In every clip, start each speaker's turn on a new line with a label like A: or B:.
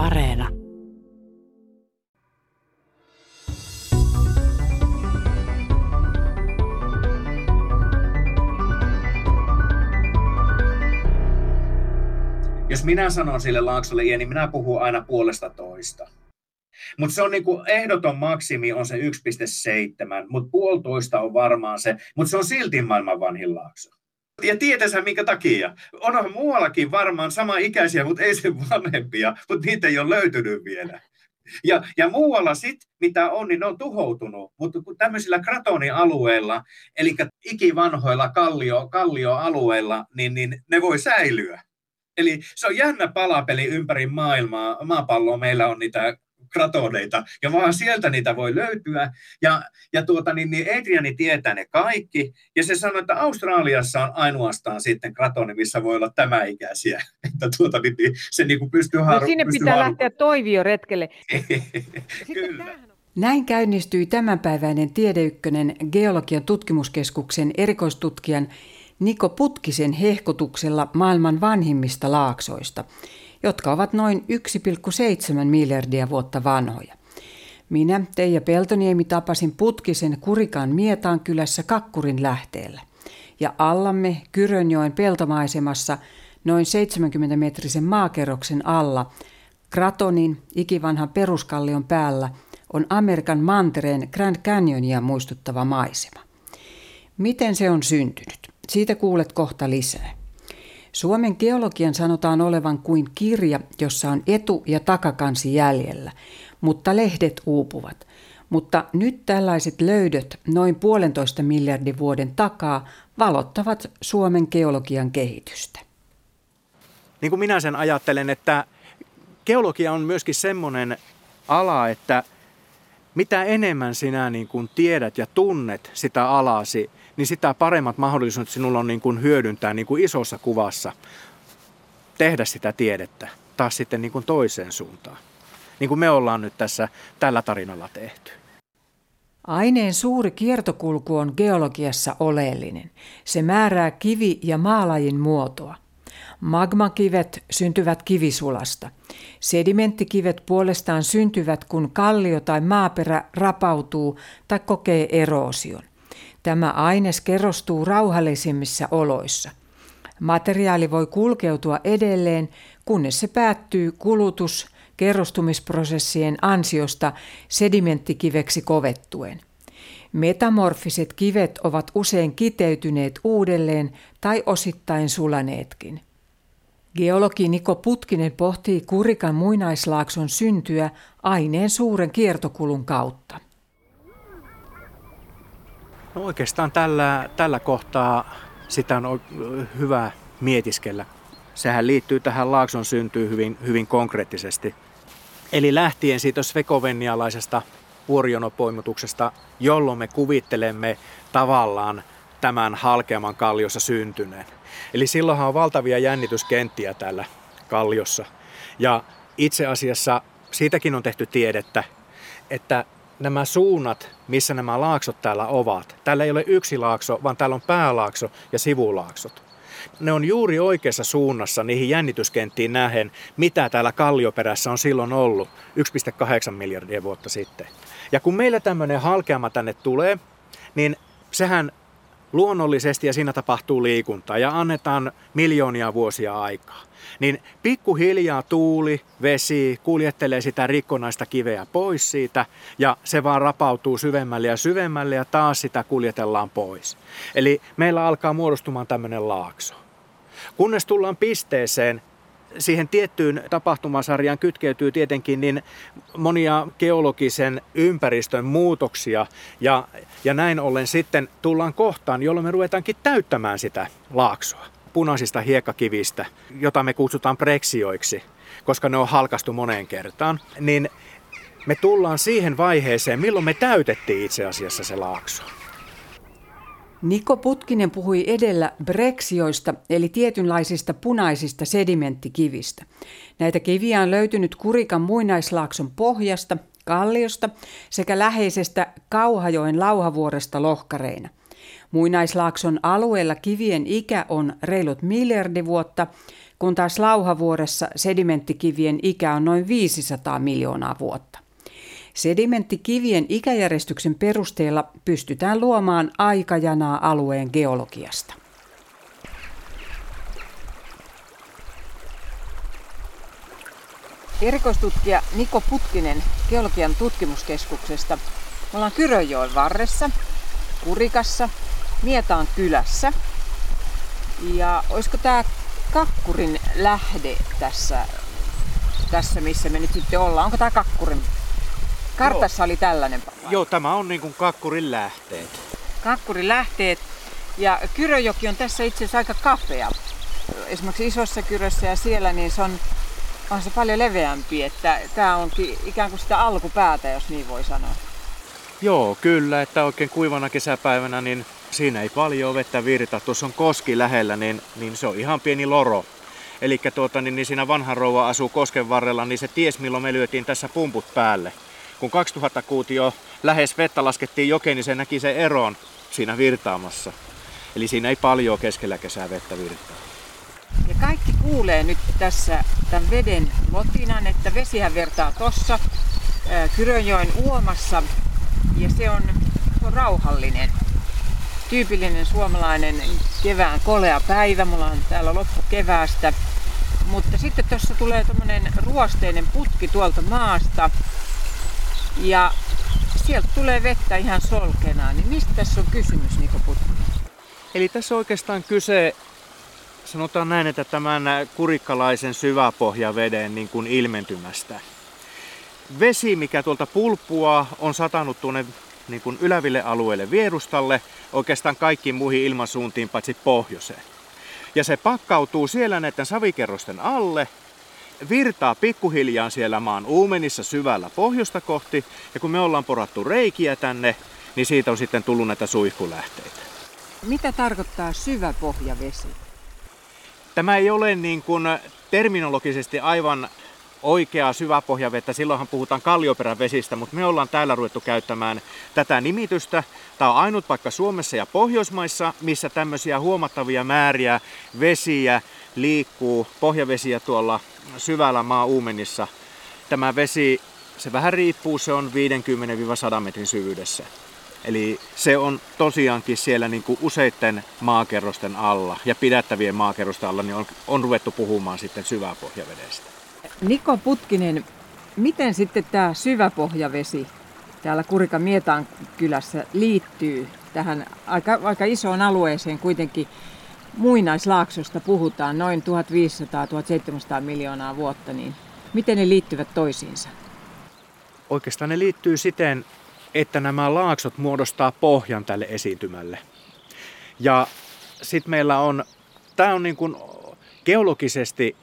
A: Areena.
B: Jos minä sanon sille Laaksolle niin minä puhun aina puolesta toista. Mutta se on niinku ehdoton maksimi on se 1,7, mutta puolitoista on varmaan se, mutta se on silti maailman vanhin laakso. Ja tietänsä minkä takia. Onhan muuallakin varmaan sama ikäisiä, mutta ei se vanhempia, mutta niitä ei ole löytynyt vielä. Ja, ja muualla sitten, mitä on, niin ne on tuhoutunut, mutta tämmöisillä kratonialueilla, eli ikivanhoilla kallio, kallioalueilla, niin, niin ne voi säilyä. Eli se on jännä palapeli ympäri maailmaa. Maapalloa meillä on niitä kratoneita, ja vaan sieltä niitä voi löytyä. Ja, ja tuota, niin, niin Adriani tietää ne kaikki, ja se sanoi, että Australiassa on ainoastaan sitten kratoni, missä voi olla tämä ikäisiä, että tuota, niin, niin se niin kuin pystyy
C: haru, no sinne pystyy pitää haru... lähteä toivioretkelle.
B: Kyllä.
D: Näin käynnistyi tämänpäiväinen Tiedeykkönen Geologian tutkimuskeskuksen erikoistutkijan Niko Putkisen hehkutuksella maailman vanhimmista laaksoista – jotka ovat noin 1,7 miljardia vuotta vanhoja. Minä, Teija Peltoniemi, tapasin Putkisen Kurikan Mietaan kylässä Kakkurin lähteellä. Ja allamme Kyrönjoen peltomaisemassa noin 70-metrisen maakerroksen alla Kratonin ikivanhan peruskallion päällä on Amerikan mantereen Grand Canyonia muistuttava maisema. Miten se on syntynyt? Siitä kuulet kohta lisää. Suomen geologian sanotaan olevan kuin kirja, jossa on etu- ja takakansi jäljellä, mutta lehdet uupuvat. Mutta nyt tällaiset löydöt noin puolentoista miljardin vuoden takaa valottavat Suomen geologian kehitystä.
E: Niin kuin minä sen ajattelen, että geologia on myöskin semmoinen ala, että mitä enemmän sinä niin kuin tiedät ja tunnet sitä alasi, niin sitä paremmat mahdollisuudet sinulla on niin kuin hyödyntää niin kuin isossa kuvassa, tehdä sitä tiedettä taas sitten niin kuin toiseen suuntaan. Niin kuin me ollaan nyt tässä tällä tarinalla tehty.
D: Aineen suuri kiertokulku on geologiassa oleellinen. Se määrää kivi- ja maalajin muotoa. Magmakivet syntyvät kivisulasta. Sedimenttikivet puolestaan syntyvät, kun kallio tai maaperä rapautuu tai kokee eroosion. Tämä aines kerrostuu rauhallisimmissa oloissa. Materiaali voi kulkeutua edelleen, kunnes se päättyy kulutus kerrostumisprosessien ansiosta sedimenttikiveksi kovettuen. Metamorfiset kivet ovat usein kiteytyneet uudelleen tai osittain sulaneetkin. Geologi Niko Putkinen pohtii Kurikan muinaislaakson syntyä aineen suuren kiertokulun kautta.
E: No oikeastaan tällä, tällä kohtaa sitä on hyvä mietiskellä. Sehän liittyy tähän laakson syntyyn hyvin, hyvin konkreettisesti. Eli lähtien siitä svekovenialaisesta vuorionopoimutuksesta, jolloin me kuvittelemme tavallaan tämän halkeaman kalliossa syntyneen. Eli silloinhan on valtavia jännityskenttiä täällä kalliossa. Ja itse asiassa siitäkin on tehty tiedettä, että nämä suunnat, missä nämä laaksot täällä ovat. Täällä ei ole yksi laakso, vaan täällä on päälaakso ja sivulaaksot. Ne on juuri oikeassa suunnassa niihin jännityskenttiin nähen, mitä täällä kallioperässä on silloin ollut 1,8 miljardia vuotta sitten. Ja kun meillä tämmöinen halkeama tänne tulee, niin sehän luonnollisesti ja siinä tapahtuu liikuntaa ja annetaan miljoonia vuosia aikaa. Niin pikkuhiljaa tuuli, vesi kuljettelee sitä rikkonaista kiveä pois siitä ja se vaan rapautuu syvemmälle ja syvemmälle ja taas sitä kuljetellaan pois. Eli meillä alkaa muodostumaan tämmöinen laakso. Kunnes tullaan pisteeseen, siihen tiettyyn tapahtumasarjaan kytkeytyy tietenkin niin monia geologisen ympäristön muutoksia ja, ja näin ollen sitten tullaan kohtaan, jolloin me ruvetaankin täyttämään sitä laaksoa punaisista hiekkakivistä, jota me kutsutaan preksioiksi, koska ne on halkastu moneen kertaan, niin me tullaan siihen vaiheeseen, milloin me täytettiin itse asiassa se laakso.
D: Niko Putkinen puhui edellä breksioista, eli tietynlaisista punaisista sedimenttikivistä. Näitä kiviä on löytynyt Kurikan muinaislaakson pohjasta, kalliosta sekä läheisestä Kauhajoen lauhavuoresta lohkareina. Muinaislaakson alueella kivien ikä on reilut miljardi vuotta, kun taas Lauhavuoressa sedimenttikivien ikä on noin 500 miljoonaa vuotta. Sedimenttikivien ikäjärjestyksen perusteella pystytään luomaan aikajanaa alueen geologiasta. Erikoistutkija Niko Putkinen Geologian tutkimuskeskuksesta. Me ollaan Kyrönjoen varressa, Kurikassa, Mietaan kylässä. Ja olisiko tämä Kakkurin lähde tässä, tässä, missä me nyt sitten ollaan? Onko tämä Kakkurin? Kartassa oli tällainen.
E: Joo, tämä on niin kuin Kakkurin lähteet.
D: Kakkurin lähteet. Ja Kyröjoki on tässä itse asiassa aika kapea. Esimerkiksi isossa Kyrössä ja siellä niin se on on se paljon leveämpi, että tämä onkin ikään kuin sitä alkupäätä, jos niin voi sanoa.
E: Joo, kyllä, että oikein kuivana kesäpäivänä niin siinä ei paljon vettä virta. Tuossa on koski lähellä, niin, niin se on ihan pieni loro. Eli tuota, niin, niin siinä vanha rouva asuu kosken varrella, niin se ties milloin me lyötiin tässä pumput päälle. Kun 2000 kuutio lähes vettä laskettiin jokeen, niin se näki sen eron siinä virtaamassa. Eli siinä ei paljon keskellä kesää vettä virtaa.
D: Ja kaikki kuulee nyt tässä tämän veden lotinan, että vesihän vertaa tuossa Kyrönjoen uomassa ja se on, se on rauhallinen. Tyypillinen suomalainen kevään kolea päivä, mulla on täällä loppu keväästä. Mutta sitten tuossa tulee tämmöinen ruosteinen putki tuolta maasta ja sieltä tulee vettä ihan solkenaan. Niin mistä tässä on kysymys, Niko Putki?
E: Eli tässä on oikeastaan kyse sanotaan näin, että tämän kurikkalaisen syväpohjaveden niin kuin ilmentymästä. Vesi, mikä tuolta pulppua, on satanut tuonne niin kuin yläville alueelle vierustalle, oikeastaan kaikkiin muihin ilmansuuntiin paitsi pohjoiseen. Ja se pakkautuu siellä näiden savikerrosten alle, virtaa pikkuhiljaa siellä maan uumenissa syvällä pohjoista kohti, ja kun me ollaan porattu reikiä tänne, niin siitä on sitten tullut näitä suihkulähteitä.
D: Mitä tarkoittaa syvä pohjavesi?
E: Tämä ei ole niin kuin terminologisesti aivan oikeaa syväpohjavettä, silloinhan puhutaan kallioperävesistä, mutta me ollaan täällä ruvettu käyttämään tätä nimitystä. Tämä on ainut paikka Suomessa ja Pohjoismaissa, missä tämmöisiä huomattavia määriä vesiä liikkuu, pohjavesiä tuolla syvällä maa-uumenissa. Tämä vesi, se vähän riippuu, se on 50-100 metrin syvyydessä. Eli se on tosiaankin siellä niin kuin useiden maakerrosten alla ja pidättävien maakerrosten alla niin on, on ruvettu puhumaan sitten syväpohjavedestä.
D: Niko Putkinen, miten sitten tämä syväpohjavesi täällä Kurika Mietaan kylässä liittyy tähän aika, aika isoon alueeseen kuitenkin muinaislaaksosta puhutaan noin 1500-1700 miljoonaa vuotta, niin miten ne liittyvät toisiinsa?
E: Oikeastaan ne liittyy siten, että nämä laaksot muodostaa pohjan tälle esiintymälle. Ja sitten meillä on, tämä on niin kuin geologisesti,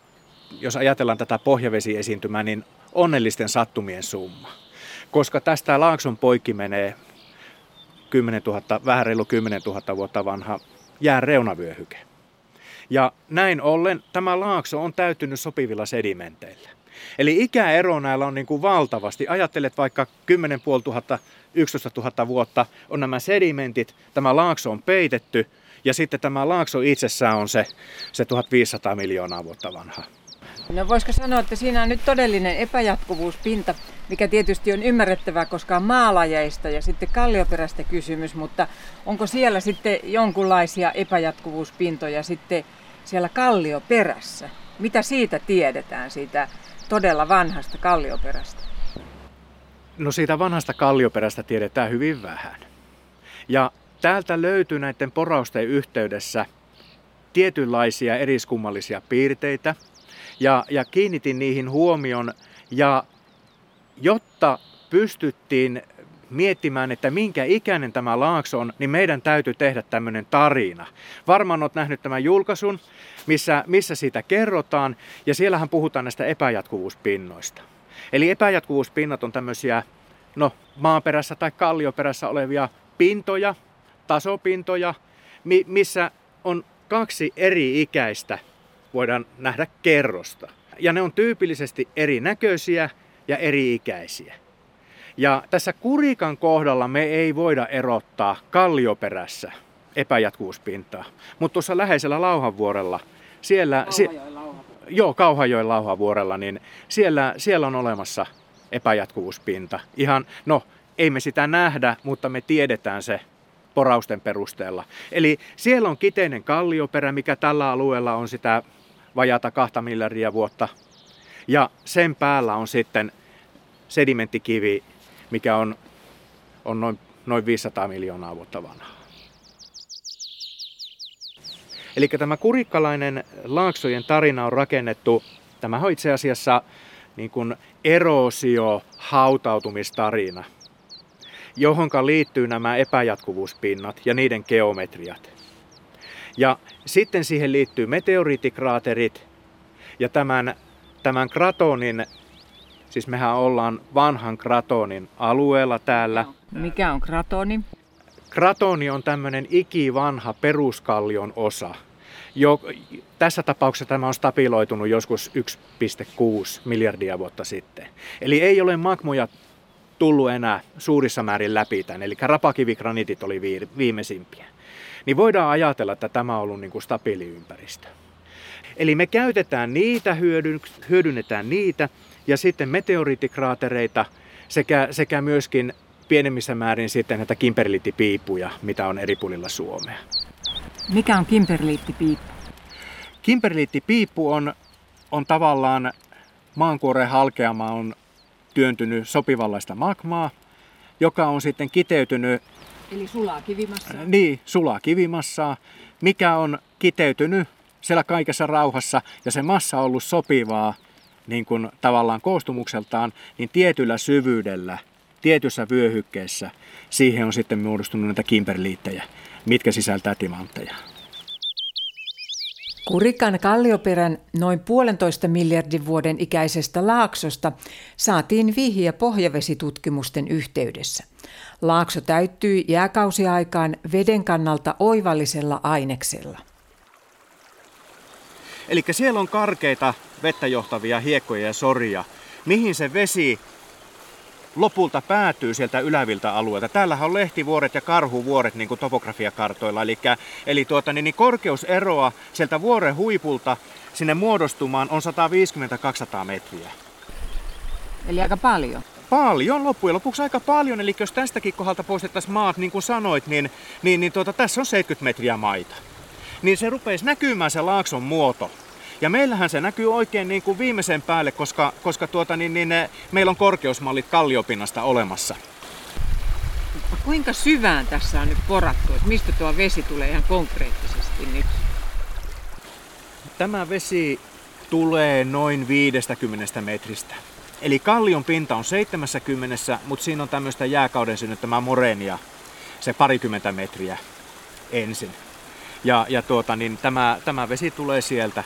E: jos ajatellaan tätä pohjavesiesiintymää, niin onnellisten sattumien summa. Koska tästä laakson poikki menee 10 000, vähän reilu 10 000 vuotta vanha jään reunavyöhyke. Ja näin ollen tämä laakso on täytynyt sopivilla sedimenteillä. Eli ikäero näillä on niin kuin valtavasti. Ajattelet vaikka 10 500, 11 000 vuotta on nämä sedimentit, tämä laakso on peitetty ja sitten tämä laakso itsessään on se, se 1500 miljoonaa vuotta vanha.
D: No voisiko sanoa, että siinä on nyt todellinen epäjatkuvuuspinta, mikä tietysti on ymmärrettävää, koska on maalajeista ja sitten kallioperäistä kysymys, mutta onko siellä sitten jonkunlaisia epäjatkuvuuspintoja sitten siellä kallioperässä? Mitä siitä tiedetään, siitä todella vanhasta kallioperästä?
E: No siitä vanhasta kallioperästä tiedetään hyvin vähän. Ja täältä löytyy näiden porausten yhteydessä tietynlaisia eriskummallisia piirteitä. Ja, ja kiinnitin niihin huomion. Ja jotta pystyttiin miettimään, että minkä ikäinen tämä laakso on, niin meidän täytyy tehdä tämmöinen tarina. Varmaan olet nähnyt tämän julkaisun, missä, missä siitä kerrotaan, ja siellähän puhutaan näistä epäjatkuvuuspinnoista. Eli epäjatkuvuuspinnat on tämmöisiä no, maaperässä tai kallioperässä olevia pintoja, tasopintoja, mi- missä on kaksi eri ikäistä, voidaan nähdä kerrosta. Ja ne on tyypillisesti erinäköisiä ja eri-ikäisiä. Ja tässä kurikan kohdalla me ei voida erottaa kallioperässä epäjatkuvuuspintaa. Mutta tuossa läheisellä Lauhanvuorella, siellä...
D: Lauhajoen,
E: Joo, Kauhajoen lauhavuorella, niin siellä, siellä on olemassa epäjatkuvuuspinta. Ihan, no, ei me sitä nähdä, mutta me tiedetään se porausten perusteella. Eli siellä on kiteinen kallioperä, mikä tällä alueella on sitä vajata kahta miljardia vuotta. Ja sen päällä on sitten sedimenttikivi, mikä on, on noin, noin 500 miljoonaa vuotta vanha. Eli tämä kurikkalainen laaksojen tarina on rakennettu, tämä on itse asiassa niin kuin erosio hautautumistarina, johonka liittyy nämä epäjatkuvuuspinnat ja niiden geometriat. Ja sitten siihen liittyy meteoriittikraaterit ja tämän, tämän kratonin, siis mehän ollaan vanhan kratonin alueella täällä.
D: Mikä on kratoni?
E: Kratoni on tämmöinen ikivanha peruskallion osa. Jo, tässä tapauksessa tämä on stabiloitunut joskus 1,6 miljardia vuotta sitten. Eli ei ole magmoja tullut enää suurissa määrin läpi tämän, eli rapakivigranitit oli viimeisimpiä. Niin voidaan ajatella, että tämä on ollut niin kuin stabiili ympäristö. Eli me käytetään niitä, hyödynnetään niitä, ja sitten meteoriittikraatereita sekä, sekä myöskin pienemmissä määrin sitten näitä kimperliittipiipuja, mitä on eri puolilla Suomea.
D: Mikä on kimperliittipiippu?
E: Kimperliittipiippu on, on tavallaan maankuoreen halkeama on työntynyt sopivanlaista magmaa, joka on sitten kiteytynyt...
D: Eli sulaa kivimassaa?
E: Niin, sulaa kivimassaa, mikä on kiteytynyt siellä kaikessa rauhassa ja se massa on ollut sopivaa niin kuin tavallaan koostumukseltaan, niin tietyllä syvyydellä, tietyssä vyöhykkeessä, siihen on sitten muodostunut näitä kimperliittejä, mitkä sisältää timantteja.
F: Kurikan kallioperän noin puolentoista miljardin vuoden ikäisestä laaksosta saatiin vihje pohjavesitutkimusten yhteydessä. Laakso täyttyi jääkausiaikaan veden kannalta oivallisella aineksella.
E: Eli siellä on karkeita vettä johtavia hiekkoja ja soria, mihin se vesi lopulta päätyy sieltä yläviltä alueelta. Täällähän on lehtivuoret ja karhuvuoret niin kuin topografiakartoilla. Eli, eli tuota, niin, niin korkeuseroa sieltä vuoren huipulta sinne muodostumaan on 150-200 metriä.
D: Eli aika paljon.
E: Paljon, loppujen lopuksi aika paljon. Eli jos tästäkin kohdalta poistettaisiin maat, niin kuin sanoit, niin, niin, niin tuota, tässä on 70 metriä maita. Niin se rupeisi näkymään se laakson muoto. Ja meillähän se näkyy oikein niin kuin viimeisen päälle, koska, koska tuota, niin, niin, meillä on korkeusmallit kalliopinnasta olemassa.
D: Kuinka syvään tässä on nyt porattu, että mistä tuo vesi tulee ihan konkreettisesti nyt?
E: Tämä vesi tulee noin 50 metristä. Eli kallion pinta on 70, mutta siinä on tämmöistä jääkauden synnyttämää moreenia, se parikymmentä metriä ensin. Ja, ja tuota, niin tämä, tämä vesi tulee sieltä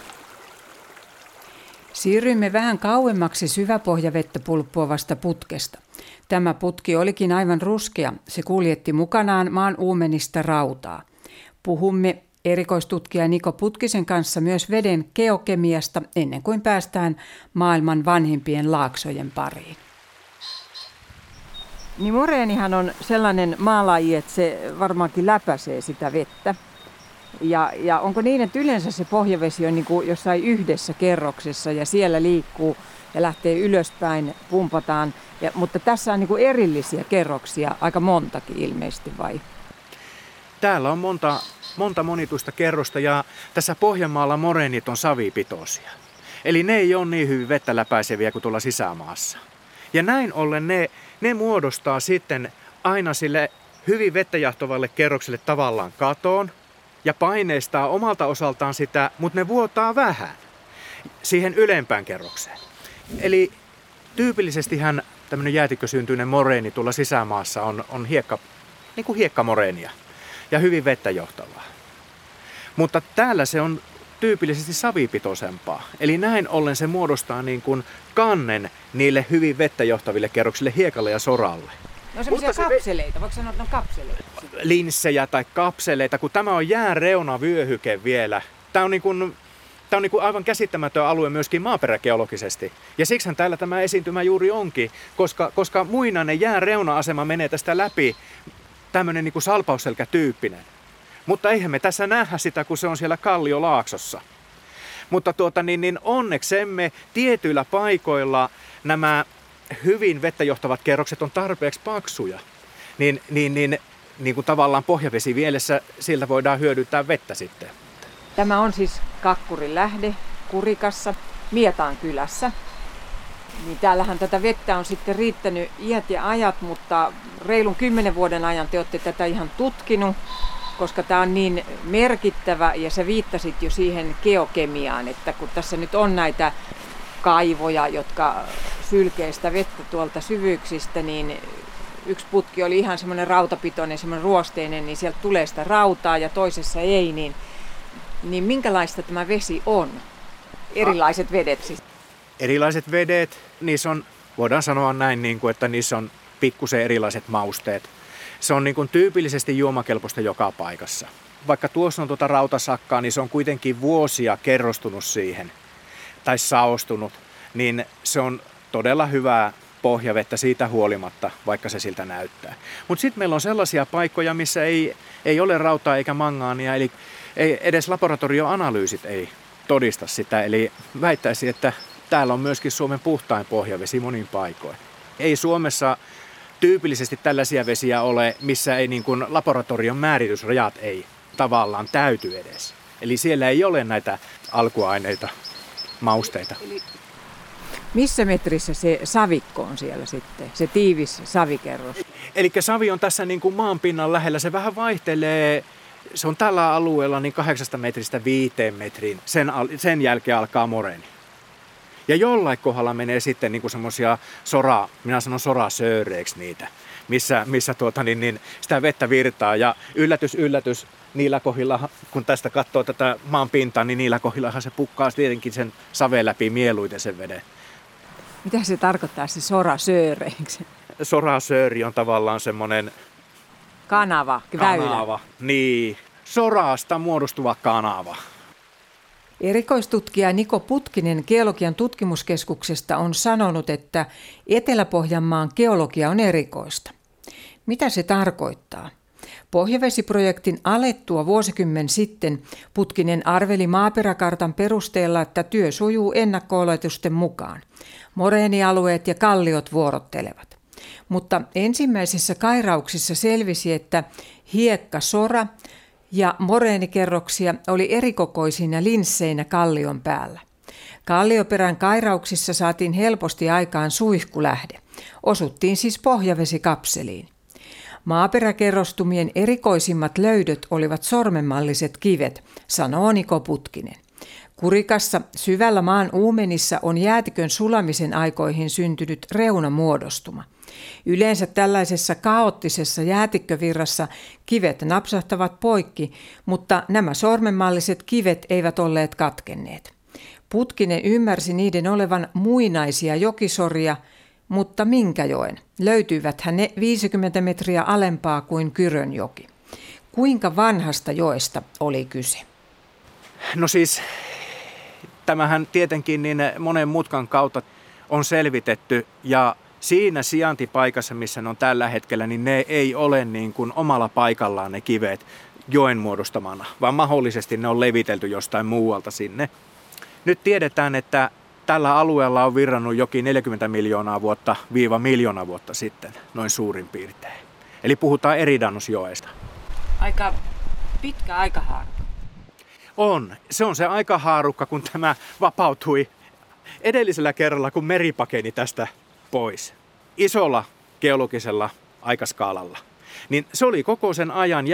F: Siirryimme vähän kauemmaksi syväpohjavettä pulppuavasta putkesta. Tämä putki olikin aivan ruskea. Se kuljetti mukanaan maan uumenista rautaa. Puhumme erikoistutkija Niko Putkisen kanssa myös veden geokemiasta ennen kuin päästään maailman vanhimpien laaksojen pariin.
D: Niin moreenihan on sellainen maalaji, että se varmaankin läpäisee sitä vettä. Ja, ja onko niin, että yleensä se pohjavesi on niin kuin jossain yhdessä kerroksessa ja siellä liikkuu ja lähtee ylöspäin, pumpataan. Ja, mutta tässä on niin kuin erillisiä kerroksia, aika montakin ilmeisesti vai?
E: Täällä on monta, monta monituista kerrosta ja tässä Pohjanmaalla moreenit on savipitoisia. Eli ne ei ole niin hyvin vettä läpäiseviä kuin tuolla sisämaassa. Ja näin ollen ne, ne muodostaa sitten aina sille hyvin vettä jahtovalle kerrokselle tavallaan katoon, ja paineistaa omalta osaltaan sitä, mutta ne vuotaa vähän siihen ylempään kerrokseen. Eli tyypillisestihän tämmöinen jäätikkösyntyinen moreeni tuolla sisämaassa on, on hiekka, niin kuin hiekkamoreenia ja hyvin vettä johtavaa. Mutta täällä se on tyypillisesti savipitoisempaa. Eli näin ollen se muodostaa niin kuin kannen niille hyvin vettä johtaville kerroksille hiekalle ja soralle.
D: No semmoisia kapseleita, voiko sanoa, että ne on kapseleita?
E: Linssejä tai kapseleita, kun tämä on jääreuna-vyöhyke vielä. Tämä on niin kuin Tämä on niin kuin aivan käsittämätön alue myöskin maaperägeologisesti. Ja siksi täällä tämä esiintymä juuri onkin, koska, koska muinainen jääreuna-asema menee tästä läpi tämmöinen niin salpausselkätyyppinen. Mutta eihän me tässä nähdä sitä, kun se on siellä Kalliolaaksossa. Mutta tuota, niin, niin onneksemme tietyillä paikoilla nämä hyvin vettä johtavat kerrokset on tarpeeksi paksuja. Niin, niin, niin, niin kuin tavallaan pohjavesi vielessä, siltä voidaan hyödyntää vettä sitten.
D: Tämä on siis Kakkurin lähde Kurikassa, Mietaan kylässä. Niin täällähän tätä vettä on sitten riittänyt iät ja ajat, mutta reilun kymmenen vuoden ajan te olette tätä ihan tutkinut, koska tämä on niin merkittävä ja sä viittasit jo siihen geokemiaan, että kun tässä nyt on näitä kaivoja, jotka sylkee sitä vettä tuolta syvyyksistä, niin yksi putki oli ihan semmoinen rautapitoinen, semmoinen ruosteinen, niin sieltä tulee sitä rautaa ja toisessa ei, niin, niin minkälaista tämä vesi on? Erilaiset vedet siis.
E: Erilaiset vedet, niissä on, voidaan sanoa näin, niin kuin, että niissä on pikkusen erilaiset mausteet. Se on niin kuin tyypillisesti juomakelpoista joka paikassa. Vaikka tuossa on tuota rautasakkaa, niin se on kuitenkin vuosia kerrostunut siihen tai saostunut, niin se on todella hyvää pohjavettä siitä huolimatta, vaikka se siltä näyttää. Mutta sitten meillä on sellaisia paikkoja, missä ei, ei ole rautaa eikä mangaania, eli ei, edes laboratorioanalyysit ei todista sitä. Eli väittäisin, että täällä on myöskin Suomen puhtain pohjavesi monin paikoin. Ei Suomessa tyypillisesti tällaisia vesiä ole, missä ei niin kuin laboratorion määritysrajat ei tavallaan täyty edes. Eli siellä ei ole näitä alkuaineita, mausteita. Eli
D: missä metrissä se savikko on siellä sitten, se tiivis savikerros?
E: Eli savi on tässä niin kuin maanpinnan lähellä, se vähän vaihtelee se on tällä alueella niin kahdeksasta metristä viiteen metriin. Sen, sen jälkeen alkaa moreni. Ja jollain kohdalla menee sitten niin semmoisia sora, minä sanon sorasööreiksi niitä, missä, missä tuota, niin, niin sitä vettä virtaa. Ja yllätys, yllätys, niillä kohdilla, kun tästä katsoo tätä maan pintaa, niin niillä kohdillahan se pukkaa tietenkin sen saveen läpi mieluiten sen veden.
D: Mitä se tarkoittaa se sorasööreiksi?
E: Sorasööri on tavallaan semmoinen...
D: Kanava, väylä.
E: Kanava, niin. Soraasta muodostuva kanava.
F: Erikoistutkija Niko Putkinen Geologian tutkimuskeskuksesta on sanonut, että Etelä-Pohjanmaan geologia on erikoista. Mitä se tarkoittaa? Pohjavesiprojektin alettua vuosikymmen sitten Putkinen arveli maaperäkartan perusteella, että työ sujuu ennakko mukaan. Moreenialueet ja kalliot vuorottelevat. Mutta ensimmäisissä kairauksissa selvisi, että hiekka, sora ja moreenikerroksia oli erikokoisina linsseinä kallion päällä. Kallioperän kairauksissa saatiin helposti aikaan suihkulähde. Osuttiin siis pohjavesikapseliin. Maaperäkerrostumien erikoisimmat löydöt olivat sormenmalliset kivet, sanoo Niko Putkinen. Kurikassa syvällä maan uumenissa on jäätikön sulamisen aikoihin syntynyt reunamuodostuma. Yleensä tällaisessa kaoottisessa jäätikkövirrassa kivet napsahtavat poikki, mutta nämä sormenmalliset kivet eivät olleet katkenneet. Putkinen ymmärsi niiden olevan muinaisia jokisoria, mutta minkä joen? Löytyiväthän ne 50 metriä alempaa kuin Kyrönjoki. Kuinka vanhasta joesta oli kyse?
E: No siis tämähän tietenkin niin monen mutkan kautta on selvitetty ja siinä sijaintipaikassa, missä ne on tällä hetkellä, niin ne ei ole niin kuin omalla paikallaan ne kivet joen muodostamana, vaan mahdollisesti ne on levitelty jostain muualta sinne. Nyt tiedetään, että tällä alueella on virrannut jokin 40 miljoonaa vuotta viiva miljoona vuotta sitten, noin suurin piirtein. Eli puhutaan Eridanusjoesta.
D: Aika pitkä aikahaarukka.
E: On. Se on se aikahaarukka, kun tämä vapautui edellisellä kerralla, kun meri pakeni tästä pois. Isolla geologisella aikaskaalalla. Niin se oli koko sen ajan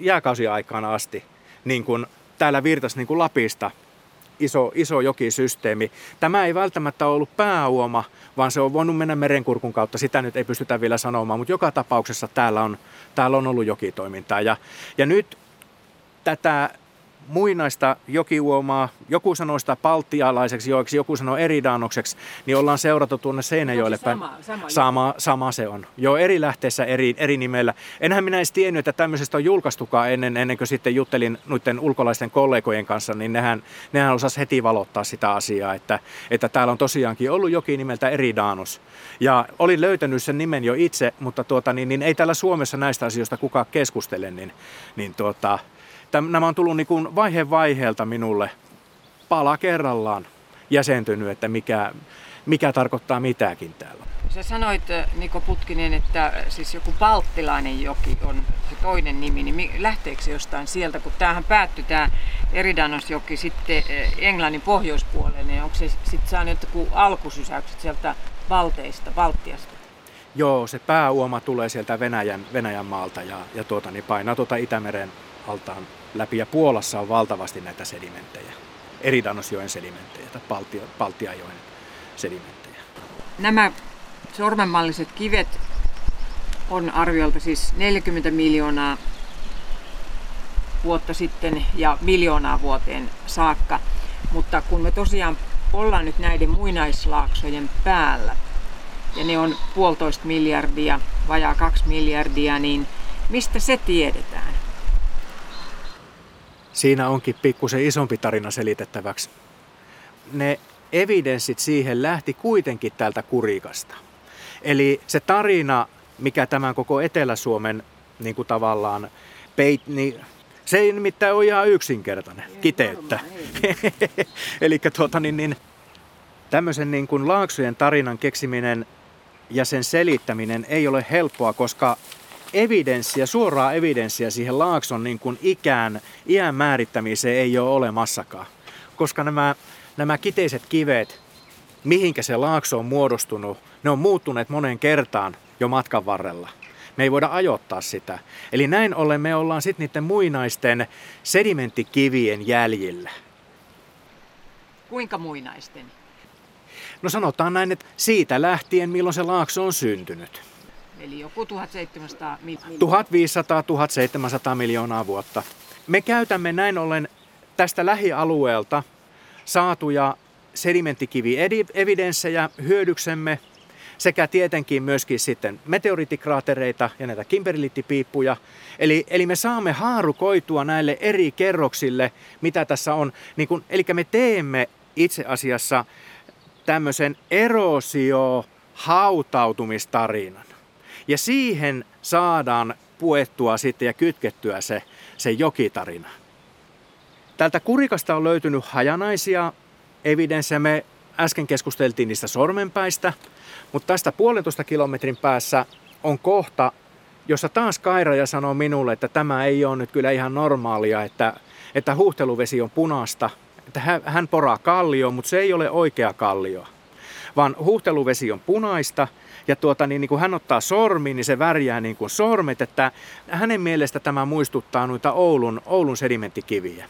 E: jääkausiaikaan asti, niin kuin täällä virtasi niin kuin Lapista iso, iso jokisysteemi. Tämä ei välttämättä ollut pääuoma, vaan se on voinut mennä merenkurkun kautta. Sitä nyt ei pystytä vielä sanomaan, mutta joka tapauksessa täällä on, täällä on ollut jokitoimintaa. Ja, ja nyt tätä muinaista jokiuomaa, joku sanoo sitä palttialaiseksi joiksi, joku sanoo eridaanokseksi, niin ollaan seurattu tuonne Seinäjoelle päin.
D: Sama, sama,
E: sama, sama se on. Jo eri lähteessä eri, eri nimellä. Enhän minä edes tiennyt, että tämmöisestä on julkaistukaan ennen, ennen kuin sitten juttelin noiden ulkolaisten kollegojen kanssa, niin nehän, nehän osas heti valottaa sitä asiaa, että, että täällä on tosiaankin ollut jokin nimeltä Eridaanos. Ja olin löytänyt sen nimen jo itse, mutta tuota, niin, niin ei täällä Suomessa näistä asioista kukaan keskustele, niin, niin tuota, nämä on tullut niin kuin vaihe vaiheelta minulle pala kerrallaan jäsentynyt, että mikä, mikä tarkoittaa mitäkin täällä.
D: Sä sanoit, Niko Putkinen, että siis joku Balttilainen joki on se toinen nimi, niin lähteekö se jostain sieltä, kun tämähän päättyi tämä Eridanosjoki sitten Englannin pohjoispuolelle, niin onko se sitten saanut joku alkusysäykset sieltä Valteista, Baltiasta?
E: Joo, se pääuoma tulee sieltä Venäjän, Venäjän maalta ja, ja tuota, niin painaa tuota Itämeren altaan läpi. Ja Puolassa on valtavasti näitä sedimenttejä, Eridanosjoen sedimenttejä tai Baltia, Baltiajoen sedimenttejä.
D: Nämä sormenmalliset kivet on arviolta siis 40 miljoonaa vuotta sitten ja miljoonaa vuoteen saakka. Mutta kun me tosiaan ollaan nyt näiden muinaislaaksojen päällä, ja ne on puolitoista miljardia, vajaa kaksi miljardia, niin mistä se tiedetään?
E: Siinä onkin pikkusen isompi tarina selitettäväksi. Ne evidenssit siihen lähti kuitenkin täältä kurikasta. Eli se tarina, mikä tämän koko Etelä-Suomen niin kuin tavallaan peit, niin se ei nimittäin ole ihan yksinkertainen kiteyttä. Eli tuota, niin, niin, tämmöisen niin kuin laaksojen tarinan keksiminen ja sen selittäminen ei ole helppoa, koska evidenssiä, suoraa evidenssiä siihen laakson niin kuin ikään, iän määrittämiseen ei ole olemassakaan. Koska nämä, nämä kiteiset kivet, mihinkä se laakso on muodostunut, ne on muuttuneet monen kertaan jo matkan varrella. Me ei voida ajoittaa sitä. Eli näin ollen me ollaan sitten niiden muinaisten sedimenttikivien jäljillä.
D: Kuinka muinaisten?
E: No sanotaan näin, että siitä lähtien, milloin se laakso on syntynyt.
D: Eli joku 1700
E: 1500-1700 miljoonaa vuotta. Me käytämme näin ollen tästä lähialueelta saatuja sedimenttikivi-evidenssejä hyödyksemme sekä tietenkin myöskin sitten meteoriittikraatereita ja näitä kimberlittipiippuja. Eli, eli me saamme haarukoitua näille eri kerroksille, mitä tässä on. Niin kun, eli me teemme itse asiassa tämmöisen erosio hautautumistarinan. Ja siihen saadaan puettua sitten ja kytkettyä se, se jokitarina. Tältä kurikasta on löytynyt hajanaisia evidenssejä. Me äsken keskusteltiin niistä sormenpäistä, mutta tästä puolentoista kilometrin päässä on kohta, jossa taas Kairaja sanoo minulle, että tämä ei ole nyt kyllä ihan normaalia, että, että huhteluvesi on punaista että hän poraa kallio, mutta se ei ole oikea kallio, vaan huhteluvesi on punaista ja tuota, niin, niin kun hän ottaa sormi, niin se värjää niin kuin sormet, että hänen mielestä tämä muistuttaa noita Oulun, Oulun sedimenttikiviä.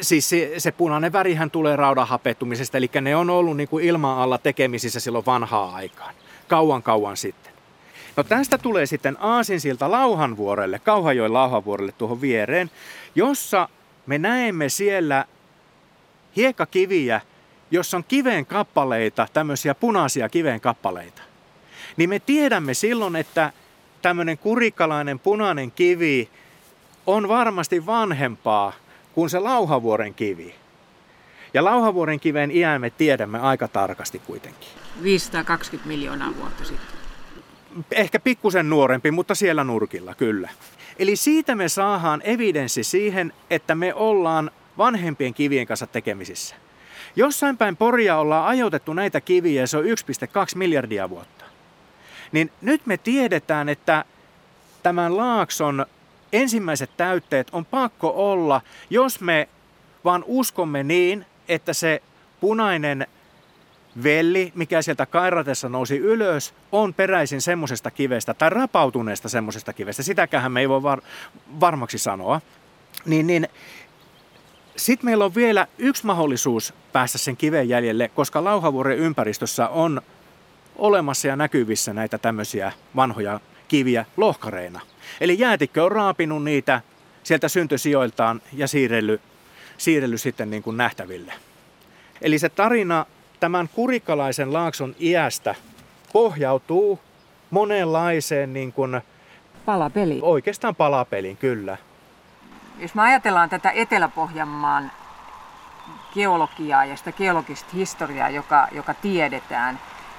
E: Siis se, se punainen värihän tulee raudan hapettumisesta, eli ne on ollut niin kuin ilman alla tekemisissä silloin vanhaa aikaan, kauan kauan sitten. No tästä tulee sitten Aasinsilta Lauhanvuorelle, Kauhajoen Lauhanvuorelle tuohon viereen, jossa me näemme siellä hiekkakiviä, jossa on kiven kappaleita, tämmöisiä punaisia kiven kappaleita. Niin me tiedämme silloin, että tämmöinen kurikkalainen punainen kivi on varmasti vanhempaa kuin se Lauhavuoren kivi. Ja Lauhavuoren kiven iän me tiedämme aika tarkasti kuitenkin.
D: 520 miljoonaa vuotta sitten.
E: Ehkä pikkusen nuorempi, mutta siellä nurkilla, kyllä. Eli siitä me saadaan evidenssi siihen, että me ollaan vanhempien kivien kanssa tekemisissä. Jossain päin Poria ollaan ajoitettu näitä kiviä ja se on 1,2 miljardia vuotta. Niin nyt me tiedetään, että tämän laakson ensimmäiset täytteet on pakko olla, jos me vaan uskomme niin, että se punainen velli, mikä sieltä kairatessa nousi ylös, on peräisin semmoisesta kivestä tai rapautuneesta semmoisesta kivestä. Sitäkään me ei voi var- varmaksi sanoa. Niin, niin sitten meillä on vielä yksi mahdollisuus päästä sen kiven jäljelle, koska Lauhavuoren ympäristössä on olemassa ja näkyvissä näitä tämmöisiä vanhoja kiviä lohkareina. Eli jäätikkö on raapinut niitä sieltä syntösijoiltaan ja siirrellyt, siirrellyt sitten niin kuin nähtäville. Eli se tarina tämän kurikalaisen laakson iästä pohjautuu monenlaiseen niin kuin,
D: palapeliin.
E: Oikeastaan palapeliin, kyllä.
D: Jos me ajatellaan tätä Etelä-Pohjanmaan geologiaa ja sitä geologista historiaa, joka, joka tiedetään,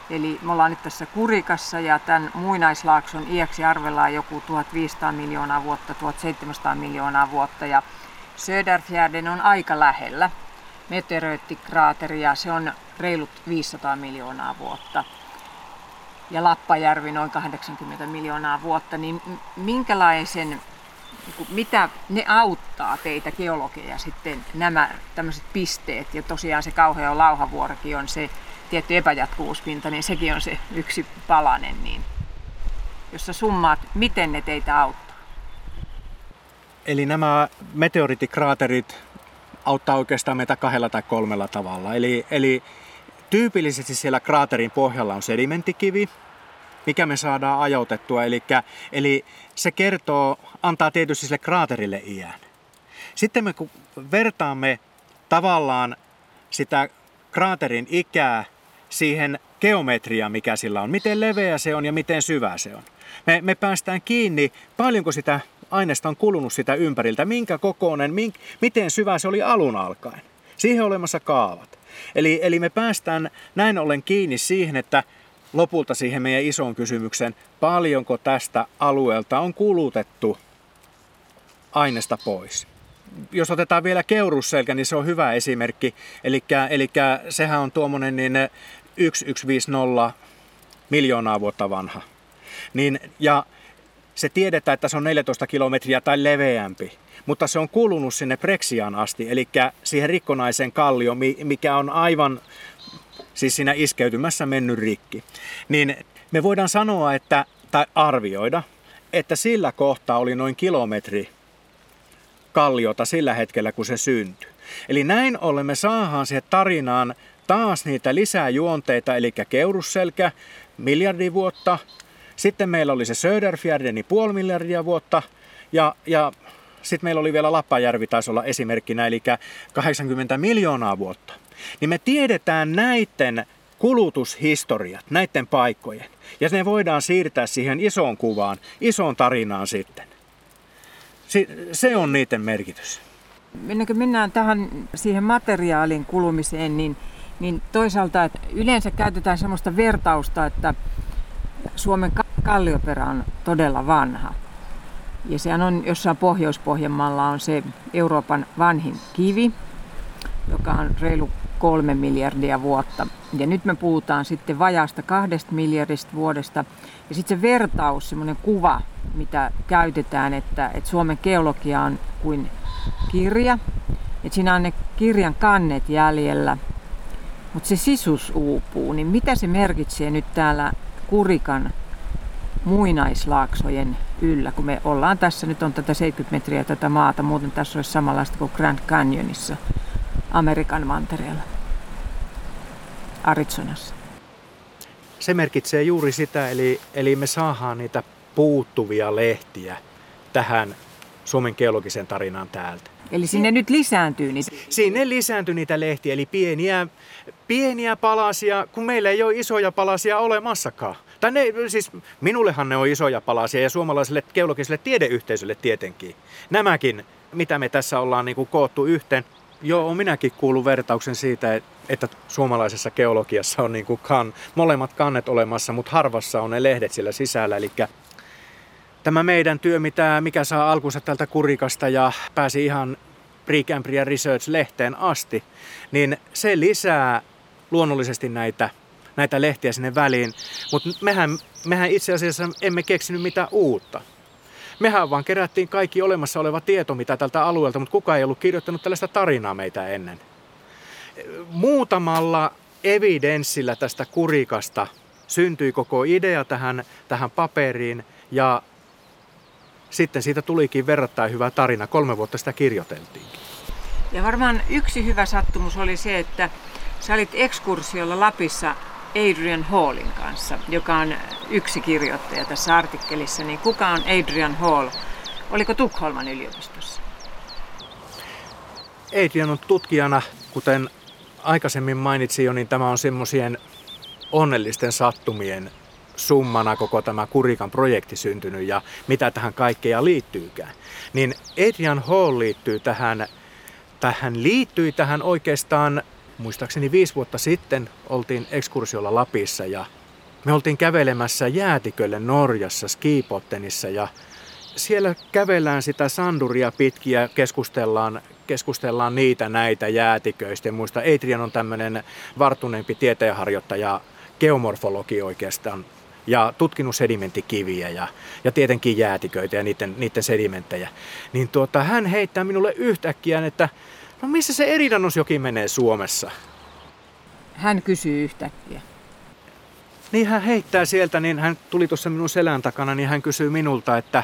D: Eli me ollaan nyt tässä Kurikassa ja tämän muinaislaakson iäksi arvellaan joku 1500 miljoonaa vuotta, 1700 miljoonaa vuotta ja Söderfjärden on aika lähellä. meteoroittikraateri ja se on reilut 500 miljoonaa vuotta. Ja Lappajärvi noin 80 miljoonaa vuotta, niin minkälaisen, mitä ne auttaa teitä geologeja sitten nämä tämmöiset pisteet ja tosiaan se kauhea lauhavuorokin on se tietty epäjatkuvuuspinta, niin sekin on se yksi palanen, niin jossa summaat, miten ne teitä auttaa.
E: Eli nämä meteoriittikraaterit auttaa oikeastaan meitä kahdella tai kolmella tavalla. Eli, eli tyypillisesti siellä kraaterin pohjalla on sedimenttikivi, mikä me saadaan ajautettua. Eli, eli se kertoo, antaa tietysti sille kraaterille iän. Sitten me kun vertaamme tavallaan sitä kraaterin ikää siihen geometriaan, mikä sillä on, miten leveä se on ja miten syvä se on. Me, me päästään kiinni, paljonko sitä aineesta on kulunut sitä ympäriltä, minkä kokoinen, mink, miten syvä se oli alun alkaen. Siihen olemassa kaavat. Eli, eli me päästään näin ollen kiinni siihen, että lopulta siihen meidän isoon kysymykseen, paljonko tästä alueelta on kulutettu aineesta pois. Jos otetaan vielä keurusselkä, niin se on hyvä esimerkki. Eli, sehän on tuommoinen niin 1150 miljoonaa vuotta vanha. Niin, ja se tiedetään, että se on 14 kilometriä tai leveämpi, mutta se on kulunut sinne Preksiaan asti, eli siihen rikkonaisen kallio, mikä on aivan siis siinä iskeytymässä mennyt rikki. Niin me voidaan sanoa, että, tai arvioida, että sillä kohtaa oli noin kilometri kalliota sillä hetkellä, kun se syntyi. Eli näin ollen me saadaan siihen tarinaan taas niitä lisää juonteita, eli keurusselkä, miljardi vuotta, sitten meillä oli se Söderfjärdeni puoli miljardia vuotta ja, ja sitten meillä oli vielä Lappajärvi taisi olla esimerkkinä, eli 80 miljoonaa vuotta. Niin me tiedetään näiden kulutushistoriat, näiden paikkojen. Ja ne voidaan siirtää siihen isoon kuvaan, isoon tarinaan sitten. Se on niiden merkitys.
D: Ennen kuin mennään tähän siihen materiaalin kulumiseen, niin, niin toisaalta että yleensä käytetään sellaista vertausta, että Suomen kallioperä on todella vanha. Ja sehän on jossain Pohjois-Pohjanmaalla on se Euroopan vanhin kivi, joka on reilu kolme miljardia vuotta. Ja nyt me puhutaan sitten vajaasta kahdesta miljardista vuodesta. Ja sitten se vertaus, semmoinen kuva, mitä käytetään, että, että Suomen geologia on kuin kirja. Että siinä on ne kirjan kannet jäljellä, mutta se sisus uupuu. Niin mitä se merkitsee nyt täällä Kurikan muinaislaaksojen yllä, kun me ollaan tässä, nyt on tätä 70 metriä tätä maata, muuten tässä olisi samanlaista kuin Grand Canyonissa Amerikan mantereella, Arizonassa.
E: Se merkitsee juuri sitä, eli, eli me saadaan niitä puuttuvia lehtiä tähän Suomen geologisen tarinaan täältä.
D: Eli sinne nyt lisääntyy niitä?
E: Sinne lisääntyy niitä lehtiä, eli pieniä, pieniä palasia, kun meillä ei ole isoja palasia olemassakaan. Tai ne, siis minullehan ne on isoja palasia ja suomalaiselle geologiselle tiedeyhteisölle tietenkin. Nämäkin, mitä me tässä ollaan niin kuin koottu yhteen. Joo, minäkin kuullut vertauksen siitä, että suomalaisessa geologiassa on niin kuin kan, molemmat kannet olemassa, mutta harvassa on ne lehdet siellä sisällä. Eli tämä meidän työ, mitä, mikä saa alkunsa tältä kurikasta ja pääsi ihan Precambrian Research-lehteen asti, niin se lisää luonnollisesti näitä näitä lehtiä sinne väliin. Mutta mehän, mehän itse asiassa emme keksinyt mitään uutta. Mehän vaan kerättiin kaikki olemassa oleva tieto, mitä tältä alueelta, mutta kukaan ei ollut kirjoittanut tällaista tarinaa meitä ennen. Muutamalla evidenssillä tästä kurikasta syntyi koko idea tähän, tähän paperiin ja sitten siitä tulikin verrattain hyvä tarina. Kolme vuotta sitä kirjoiteltiin.
D: Ja varmaan yksi hyvä sattumus oli se, että sä olit ekskursiolla Lapissa Adrian Hallin kanssa, joka on yksi kirjoittaja tässä artikkelissa. Niin kuka on Adrian Hall? Oliko Tukholman yliopistossa?
E: Adrian on tutkijana, kuten aikaisemmin mainitsin jo, niin tämä on semmoisien onnellisten sattumien summana koko tämä Kurikan projekti syntynyt ja mitä tähän kaikkea liittyykään. Niin Adrian Hall liittyy tähän, tähän liittyi tähän oikeastaan muistaakseni viisi vuotta sitten oltiin ekskursiolla Lapissa ja me oltiin kävelemässä jäätikölle Norjassa Skipottenissa ja siellä kävellään sitä sanduria pitkiä, keskustellaan keskustellaan niitä näitä jäätiköistä ja muista. Adrian on tämmöinen varttuneempi tieteenharjoittaja, geomorfologi oikeastaan, ja tutkinut sedimenttikiviä ja, ja tietenkin jäätiköitä ja niiden, niiden sedimenttejä. Niin tuota, hän heittää minulle yhtäkkiä, että no missä se Eridanusjoki menee Suomessa?
D: Hän kysyy yhtäkkiä.
E: Niin hän heittää sieltä, niin hän tuli tuossa minun selän takana, niin hän kysyy minulta, että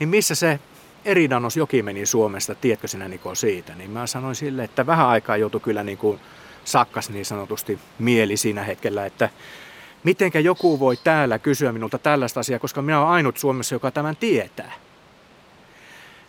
E: niin missä se Eridanos joki meni Suomesta, tiedätkö sinä Niko siitä? Niin mä sanoin sille, että vähän aikaa joutui kyllä niin kuin sakkas niin sanotusti mieli siinä hetkellä, että mitenkä joku voi täällä kysyä minulta tällaista asiaa, koska minä olen ainut Suomessa, joka tämän tietää.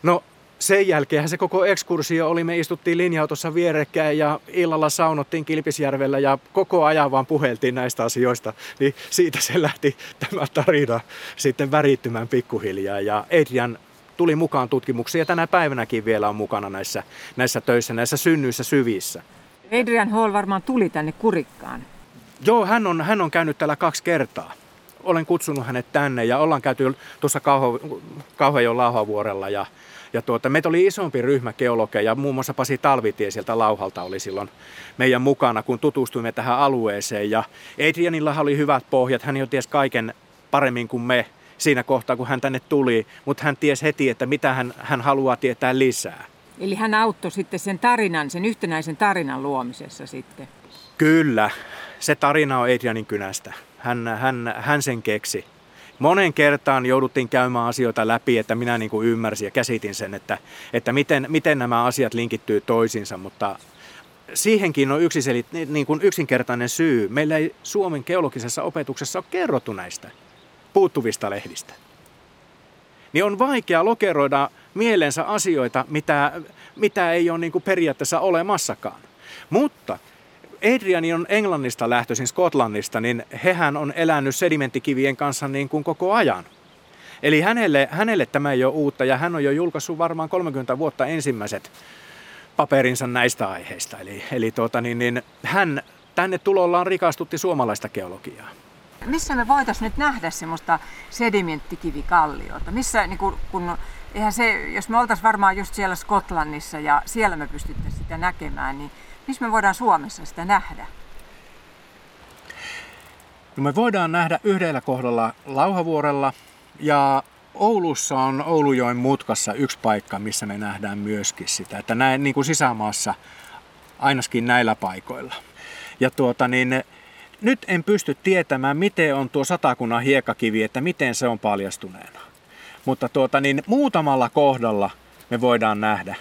E: No sen jälkeen se koko ekskursio oli, me istuttiin linja-autossa vierekkäin ja illalla saunottiin Kilpisjärvellä ja koko ajan vaan puheltiin näistä asioista. Niin siitä se lähti tämä tarina sitten värittymään pikkuhiljaa ja Adrian tuli mukaan tutkimuksiin ja tänä päivänäkin vielä on mukana näissä, näissä töissä, näissä synnyissä syvissä.
D: Adrian Hall varmaan tuli tänne Kurikkaan.
E: Joo, hän on, hän on käynyt täällä kaksi kertaa. Olen kutsunut hänet tänne ja ollaan käyty tuossa Kauho, Kauhajon lauhavuorella ja, ja tuota, meitä oli isompi ryhmä geologeja, muun muassa Pasi Talvitie sieltä Lauhalta oli silloin meidän mukana, kun tutustuimme tähän alueeseen. Ja Adrianilla oli hyvät pohjat, hän jo ties kaiken paremmin kuin me siinä kohtaa, kun hän tänne tuli, mutta hän tiesi heti, että mitä hän, hän haluaa tietää lisää.
D: Eli hän auttoi sitten sen tarinan, sen yhtenäisen tarinan luomisessa sitten.
E: Kyllä, se tarina on Adrianin kynästä. Hän, hän, hän sen keksi. Monen kertaan jouduttiin käymään asioita läpi, että minä niin kuin ymmärsin ja käsitin sen, että, että miten, miten nämä asiat linkittyy toisiinsa, mutta siihenkin on yksiselit, niin kuin yksinkertainen syy. Meillä ei Suomen geologisessa opetuksessa ole kerrottu näistä puuttuvista lehdistä. Niin on vaikea lokeroida mielensä asioita, mitä, mitä ei ole niin kuin periaatteessa olemassakaan. Mutta Adriani on Englannista lähtöisin Skotlannista, niin hehän on elänyt sedimenttikivien kanssa niin kuin koko ajan. Eli hänelle, hänelle tämä ei ole uutta ja hän on jo julkaissut varmaan 30 vuotta ensimmäiset paperinsa näistä aiheista. Eli, eli tuota, niin, niin, hän tänne tulollaan rikastutti suomalaista geologiaa.
D: Missä me voitaisiin nyt nähdä semmoista sedimenttikivikalliota? Missä, niin kun, kun, eihän se, jos me oltaisiin varmaan just siellä Skotlannissa ja siellä me pystyttäisiin sitä näkemään, niin missä me voidaan Suomessa sitä nähdä?
E: No me voidaan nähdä yhdellä kohdalla Lauhavuorella ja Oulussa on Oulujoen mutkassa yksi paikka, missä me nähdään myöskin sitä, että näin niin kuin sisämaassa ainakin näillä paikoilla. Ja tuota niin, nyt en pysty tietämään, miten on tuo satakunnan hiekakivi, että miten se on paljastuneena. Mutta tuota niin, muutamalla kohdalla me voidaan nähdä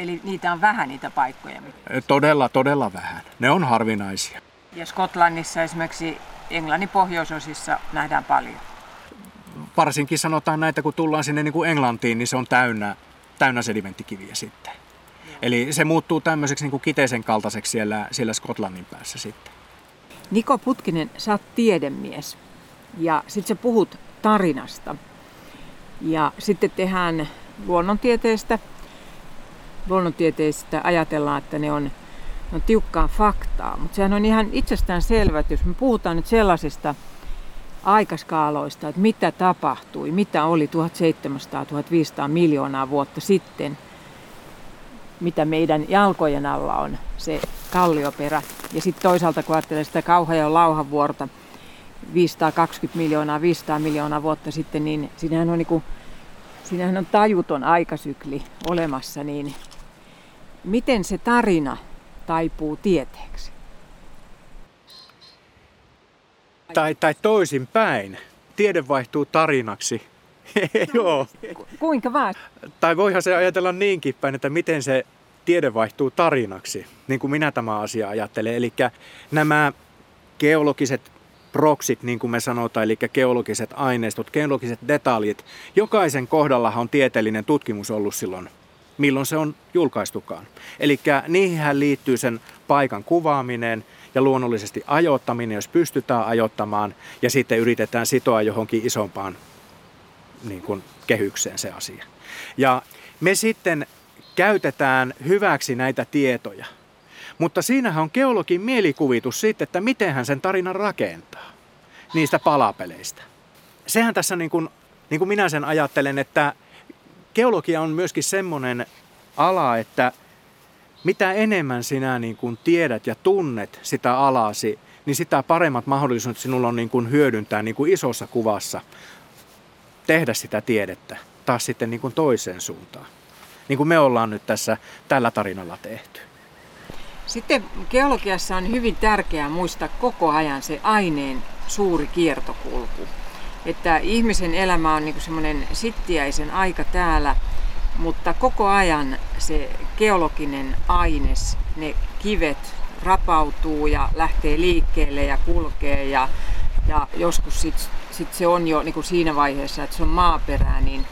D: Eli niitä on vähän niitä paikkoja.
E: Todella, todella vähän. Ne on harvinaisia.
D: Ja Skotlannissa esimerkiksi Englannin pohjoisosissa nähdään paljon.
E: Varsinkin sanotaan näitä, kun tullaan sinne niin kuin Englantiin, niin se on täynnä, täynnä sedimenttikiviä sitten. Joo. Eli se muuttuu tämmöiseksi niin kuin kiteisen kaltaiseksi siellä, siellä Skotlannin päässä sitten.
D: Niko Putkinen, sä oot tiedemies ja sitten sä puhut tarinasta. Ja sitten tehdään luonnontieteestä luonnontieteistä ajatellaan, että ne on, ne on tiukkaa faktaa, mutta sehän on ihan itsestään selvä, että jos me puhutaan nyt sellaisista aikaskaaloista, että mitä tapahtui, mitä oli 1700-1500 miljoonaa vuotta sitten, mitä meidän jalkojen alla on se kallioperä. Ja sitten toisaalta kun ajattelee sitä kauhajan lauhavuorta 520 miljoonaa, 500 miljoonaa vuotta sitten, niin siinähän on, niin kuin, siinähän on tajuton aikasykli olemassa, niin Miten se tarina taipuu tieteeksi?
E: Tai, tai toisin päin. Tiede vaihtuu tarinaksi. Joo.
D: Kuinka vaan?
E: Tai voihan se ajatella niinkin päin, että miten se tiede vaihtuu tarinaksi, niin kuin minä tämä asia ajattelen. Eli nämä geologiset proksit, niin kuin me sanotaan, eli geologiset aineistot, geologiset detaljit, jokaisen kohdalla on tieteellinen tutkimus ollut silloin milloin se on julkaistukaan. Eli niihin liittyy sen paikan kuvaaminen ja luonnollisesti ajoittaminen, jos pystytään ajoittamaan, ja sitten yritetään sitoa johonkin isompaan niin kuin, kehykseen se asia. Ja me sitten käytetään hyväksi näitä tietoja. Mutta siinähän on geologin mielikuvitus sitten, että miten hän sen tarinan rakentaa niistä palapeleistä. Sehän tässä niin kuin, niin kuin minä sen ajattelen, että geologia on myöskin semmoinen ala, että mitä enemmän sinä niin kuin tiedät ja tunnet sitä alasi, niin sitä paremmat mahdollisuudet sinulla on niin kuin hyödyntää niin kuin isossa kuvassa, tehdä sitä tiedettä taas sitten niin kuin toiseen suuntaan. Niin kuin me ollaan nyt tässä tällä tarinalla tehty.
D: Sitten geologiassa on hyvin tärkeää muistaa koko ajan se aineen suuri kiertokulku. Että ihmisen elämä on niin semmoinen sittiäisen aika täällä, mutta koko ajan se geologinen aines, ne kivet rapautuu ja lähtee liikkeelle ja kulkee ja, ja joskus sit, sit se on jo niin kuin siinä vaiheessa, että se on maaperää, niin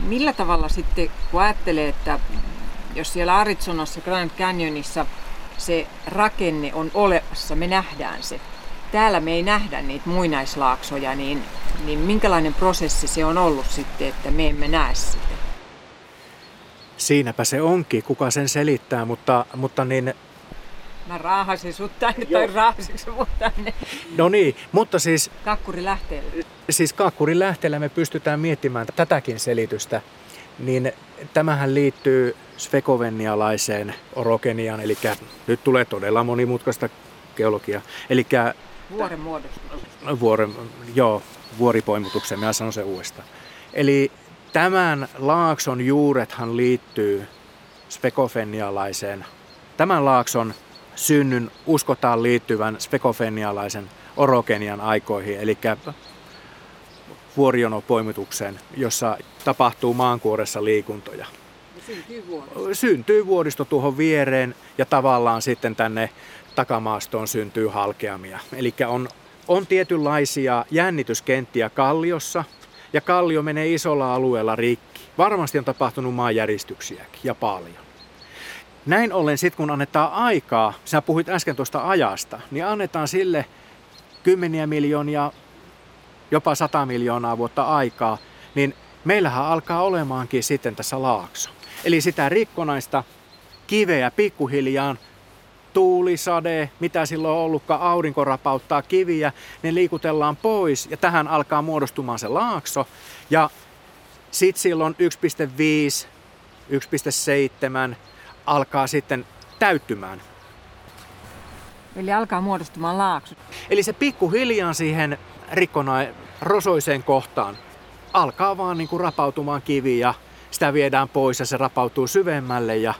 D: millä tavalla sitten, kun ajattelee, että jos siellä Arizonassa Grand Canyonissa se rakenne on olemassa, me nähdään se. Täällä me ei nähdä niitä muinaislaaksoja, niin, niin minkälainen prosessi se on ollut sitten, että me emme näe sitä?
E: Siinäpä se onkin, kuka sen selittää, mutta, mutta niin...
D: Mä raahasin sut tänne, Joo. tai raahasitko mut tänne?
E: No niin, mutta siis...
D: Kakkuri lähteellä.
E: Siis kakkurin lähteellä me pystytään miettimään tätäkin selitystä. Niin tämähän liittyy svekovenialaiseen orogeniaan, eli nyt tulee todella monimutkaista geologiaa. Eli
D: Vuoren muodostus.
E: Vuoren, joo, vuoripoimutukseen, minä sanon sen uudestaan. Eli tämän laakson juurethan liittyy spekofenialaiseen. Tämän laakson synnyn uskotaan liittyvän spekofenialaisen orogenian aikoihin, eli vuorionopoimitukseen, jossa tapahtuu maankuoressa liikuntoja.
D: Syntyy.
E: Syntyy vuoristo tuohon viereen ja tavallaan sitten tänne takamaastoon syntyy halkeamia. Eli on, on tietynlaisia jännityskenttiä kalliossa ja kallio menee isolla alueella rikki. Varmasti on tapahtunut maanjäristyksiäkin ja paljon. Näin ollen sitten kun annetaan aikaa, sinä puhuit äsken tuosta ajasta, niin annetaan sille kymmeniä miljoonia, jopa sata miljoonaa vuotta aikaa, niin meillähän alkaa olemaankin sitten tässä laakso. Eli sitä rikkonaista kiveä pikkuhiljaa tuulisade, mitä silloin on ollutkaan, aurinko rapauttaa kiviä, ne liikutellaan pois ja tähän alkaa muodostumaan se laakso. Ja sitten silloin 1,5, 1,7 alkaa sitten täyttymään.
D: Eli alkaa muodostumaan laakso.
E: Eli se pikkuhiljaa siihen rikkona rosoiseen kohtaan alkaa vaan niin kuin rapautumaan kivi ja sitä viedään pois ja se rapautuu syvemmälle ja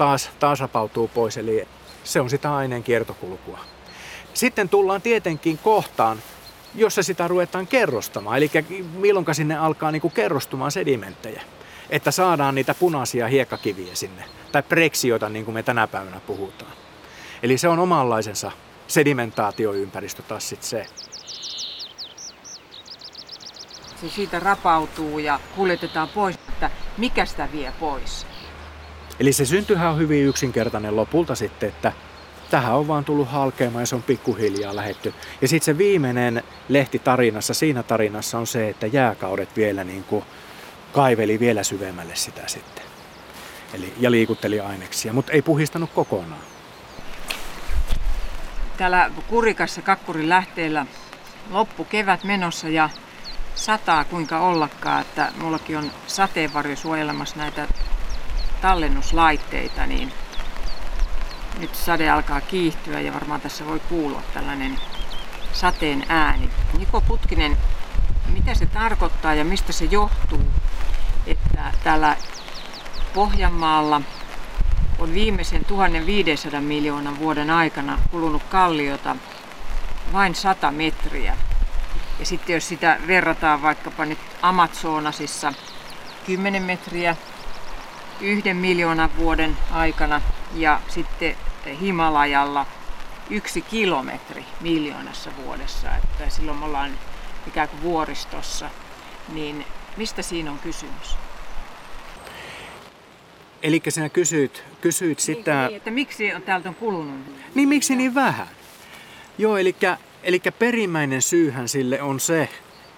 E: taas, taas rapautuu pois. Eli se on sitä aineen kiertokulkua. Sitten tullaan tietenkin kohtaan, jossa sitä ruvetaan kerrostamaan. Eli milloin sinne alkaa niin kuin kerrostumaan sedimenttejä. Että saadaan niitä punaisia hiekkakiviä sinne. Tai preksioita, niin kuin me tänä päivänä puhutaan. Eli se on omanlaisensa sedimentaatioympäristö taas sit se.
D: Se siitä rapautuu ja kuljetetaan pois, että mikä sitä vie pois?
E: Eli se syntyhän on hyvin yksinkertainen lopulta sitten, että tähän on vaan tullut halkeamaan ja se on pikkuhiljaa lähetty. Ja sitten se viimeinen lehti tarinassa, siinä tarinassa on se, että jääkaudet vielä niin kuin kaiveli vielä syvemmälle sitä sitten. Eli, ja liikutteli aineksia, mutta ei puhistanut kokonaan.
D: Täällä Kurikassa Kakkurin lähteellä loppu kevät menossa ja sataa kuinka ollakaan, että mullakin on sateenvarjo suojelemassa näitä tallennuslaitteita, niin nyt sade alkaa kiihtyä ja varmaan tässä voi kuulua tällainen sateen ääni. Niko Putkinen, mitä se tarkoittaa ja mistä se johtuu, että täällä Pohjanmaalla on viimeisen 1500 miljoonan vuoden aikana kulunut kalliota vain 100 metriä. Ja sitten jos sitä verrataan vaikkapa nyt Amazonasissa 10 metriä yhden miljoonan vuoden aikana ja sitten Himalajalla yksi kilometri miljoonassa vuodessa, että silloin me ollaan ikään kuin vuoristossa, niin mistä siinä on kysymys?
E: Eli sinä kysyit, kysyit niin, sitä...
D: Niin, että miksi on, täältä on kulunut?
E: Niin, miksi niin vähän? Joo, eli, eli perimmäinen syyhän sille on se,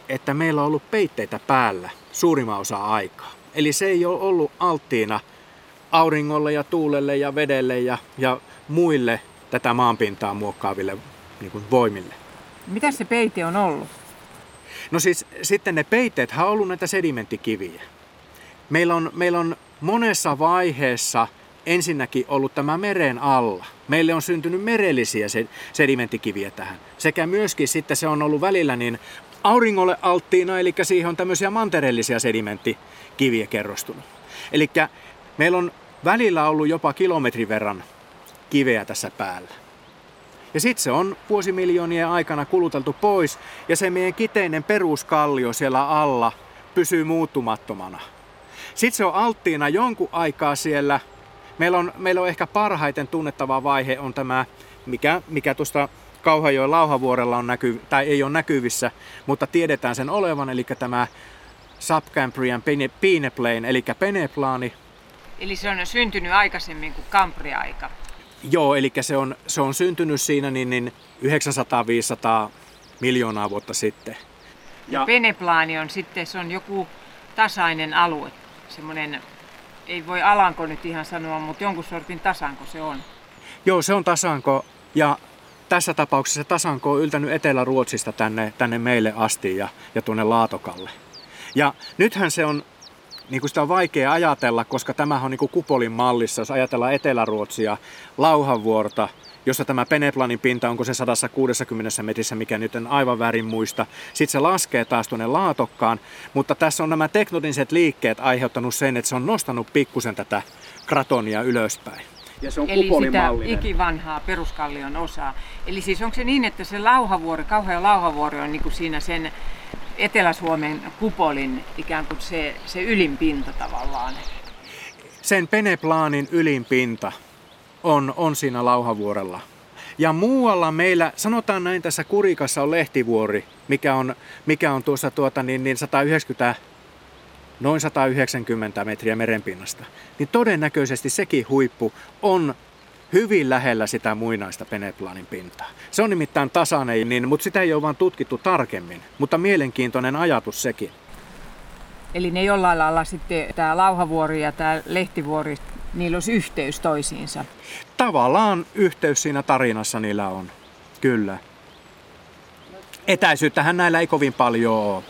E: että meillä on ollut peitteitä päällä suurimman osa aikaa. Eli se ei ole ollut alttiina auringolle ja tuulelle ja vedelle ja, ja muille tätä maanpintaa muokkaaville niin kuin voimille.
D: Mitä se peite on ollut?
E: No siis sitten ne peitteet on ollut näitä sedimenttikiviä. Meillä on, meillä on monessa vaiheessa ensinnäkin ollut tämä meren alla. Meille on syntynyt merellisiä sedimenttikiviä tähän. Sekä myöskin sitten se on ollut välillä niin auringolle alttiina, eli siihen on tämmöisiä mantereellisia sedimenttikiviä kerrostunut. Eli meillä on välillä ollut jopa kilometrin verran kiveä tässä päällä. Ja sitten se on vuosimiljoonien aikana kuluteltu pois ja se meidän kiteinen peruskallio siellä alla pysyy muuttumattomana. Sitten se on alttiina jonkun aikaa siellä. Meillä on, meillä on ehkä parhaiten tunnettava vaihe on tämä, mikä, mikä tuosta Kauhajoen lauhavuorella on näky, tai ei ole näkyvissä, mutta tiedetään sen olevan, eli tämä Subcambrian Peneplain, eli peneplaani.
D: Eli se on syntynyt aikaisemmin kuin Kampria-aika.
E: Joo, eli se on, se on syntynyt siinä niin, niin 900-500 miljoonaa vuotta sitten.
D: Ja peneplaani on sitten, se on joku tasainen alue, semmoinen, ei voi alanko nyt ihan sanoa, mutta jonkun sortin tasanko se on.
E: Joo, se on tasanko ja tässä tapauksessa tasanko on yltänyt Etelä-Ruotsista tänne, tänne meille asti ja, ja tuonne Laatokalle. Ja nythän se on, niin kuin sitä on vaikea ajatella, koska tämä on niin kuin kupolin mallissa, jos ajatellaan Etelä-Ruotsia, Lauhanvuorta, jossa tämä Peneplanin pinta, onko se 160 metrissä, mikä nyt en aivan väärin muista. Sitten se laskee taas tuonne laatokkaan, mutta tässä on nämä teknoniset liikkeet aiheuttanut sen, että se on nostanut pikkusen tätä kratonia ylöspäin.
D: Ja se on Eli sitä ikivanhaa peruskallion osaa. Eli siis onko se niin, että se lauhavuori, kauhea lauhavuori on niin kuin siinä sen Etelä-Suomen kupolin ikään kuin se, se ylinpinta tavallaan?
E: Sen peneplaanin ylinpinta on, on siinä lauhavuorella. Ja muualla meillä, sanotaan näin, tässä Kurikassa on lehtivuori, mikä on, mikä on tuossa tuota, niin, niin 190 noin 190 metriä merenpinnasta, niin todennäköisesti sekin huippu on hyvin lähellä sitä muinaista Peneplanin pintaa. Se on nimittäin tasainen, niin, mutta sitä ei ole vaan tutkittu tarkemmin. Mutta mielenkiintoinen ajatus sekin.
D: Eli ne jollain lailla sitten tämä Lauhavuori ja tämä Lehtivuori, niillä olisi yhteys toisiinsa?
E: Tavallaan yhteys siinä tarinassa niillä on, kyllä. Etäisyyttähän näillä ei kovin paljon ole.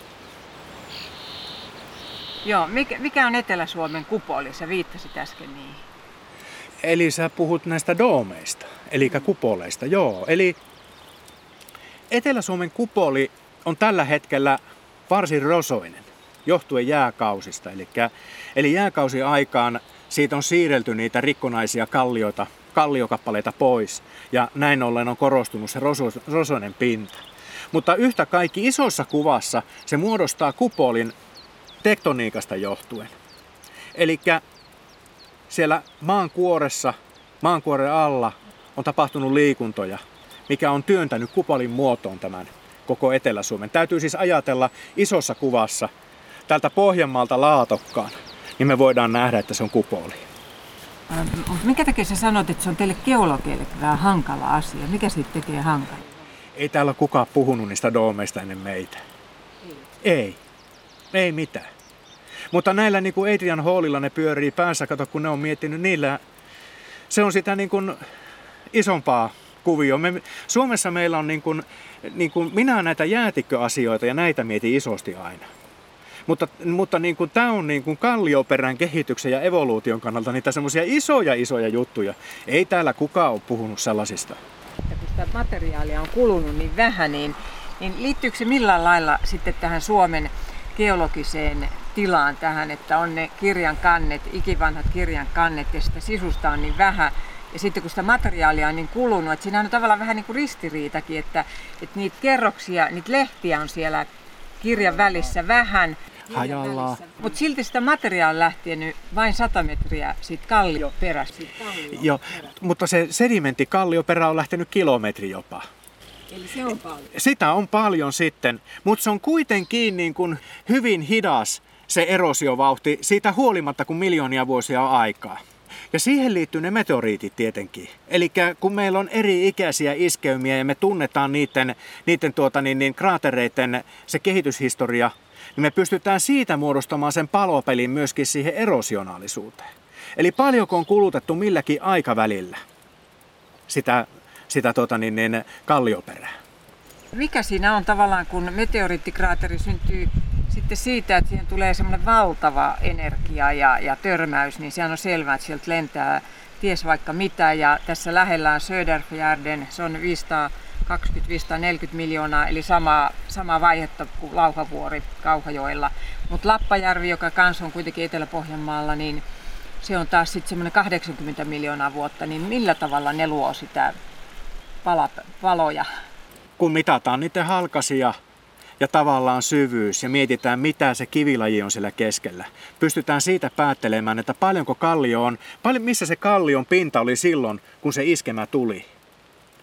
D: Joo, mikä, mikä on Etelä-Suomen kupoli? Sä viittasit äsken niihin.
E: Eli sä puhut näistä doomeista, eli mm. kupoleista, joo. Eli Etelä-Suomen kupoli on tällä hetkellä varsin rosoinen, johtuen jääkausista. Eli, eli jääkausi aikaan siitä on siirrelty niitä rikkonaisia kallioita, kalliokappaleita pois, ja näin ollen on korostunut se roso, rosoinen pinta. Mutta yhtä kaikki isossa kuvassa se muodostaa kupolin tektoniikasta johtuen. Eli siellä maan kuoressa, maankuoren alla on tapahtunut liikuntoja, mikä on työntänyt kupolin muotoon tämän koko Etelä-Suomen. Täytyy siis ajatella isossa kuvassa tältä Pohjanmaalta Laatokkaan, niin me voidaan nähdä, että se on kupoli.
D: Mikä takia sä sanot, että se on teille geologeille vähän hankala asia? Mikä siitä tekee hankala?
E: Ei täällä kukaan puhunut niistä doomeista ennen meitä. Ei. Ei. Ei mitään. Mutta näillä niin kuin Adrian Hallilla ne pyörii päässä, kato kun ne on miettinyt niillä, se on sitä niin kuin isompaa kuvio. Me, Suomessa meillä on niin kuin, niin kuin, minä näitä jäätikköasioita ja näitä mietin isosti aina. Mutta, mutta niin kuin, tämä on niin kuin kallioperän kehityksen ja evoluution kannalta niitä semmoisia isoja isoja juttuja. Ei täällä kukaan ole puhunut sellaisista.
D: Ja kun sitä materiaalia on kulunut niin vähän, niin, niin liittyykö se millään lailla sitten tähän Suomen geologiseen tilaan tähän, että on ne kirjan kannet, ikivanhat kirjan kannet ja sitä sisusta on niin vähän. Ja sitten kun sitä materiaalia on niin kulunut, että siinä on tavallaan vähän niin kuin ristiriitakin, että, että niitä kerroksia, niitä lehtiä on siellä kirjan välissä vähän.
E: Hajallaan.
D: Mutta silti sitä materiaalia lähtien vain 100 metriä siitä kallioperästä.
E: Joo, mutta se sedimenttikallioperä on lähtenyt kilometri jopa.
D: Eli se on paljon.
E: Sitä on paljon sitten, mutta se on kuitenkin niin kuin hyvin hidas se erosiovauhti siitä huolimatta, kun miljoonia vuosia on aikaa. Ja siihen liittyy ne meteoriitit tietenkin. Eli kun meillä on eri ikäisiä iskeymiä ja me tunnetaan niiden, niiden tuota, niin, niin, kraatereiden se kehityshistoria, niin me pystytään siitä muodostamaan sen palopelin myöskin siihen erosionaalisuuteen. Eli paljonko on kulutettu milläkin aikavälillä sitä sitä tota, niin, niin, kallioperää.
D: Mikä siinä on tavallaan, kun meteoriittikraateri syntyy Sitten siitä, että siihen tulee semmoinen valtava energia ja, ja törmäys, niin sehän on selvää, että sieltä lentää ties vaikka mitä. Ja tässä lähellä on Söderfjärden, se on 520-540 miljoonaa, eli sama, sama vaihetta kuin Lauhavuori Kauhajoella. Mutta Lappajärvi, joka kans on kuitenkin Etelä-Pohjanmaalla, niin se on taas sitten semmoinen 80 miljoonaa vuotta, niin millä tavalla ne luo sitä pala, paloja?
E: Kun mitataan niiden halkasia ja tavallaan syvyys ja mietitään, mitä se kivilaji on siellä keskellä. Pystytään siitä päättelemään, että paljonko kallio on, paljon, missä se kallion pinta oli silloin, kun se iskemä tuli.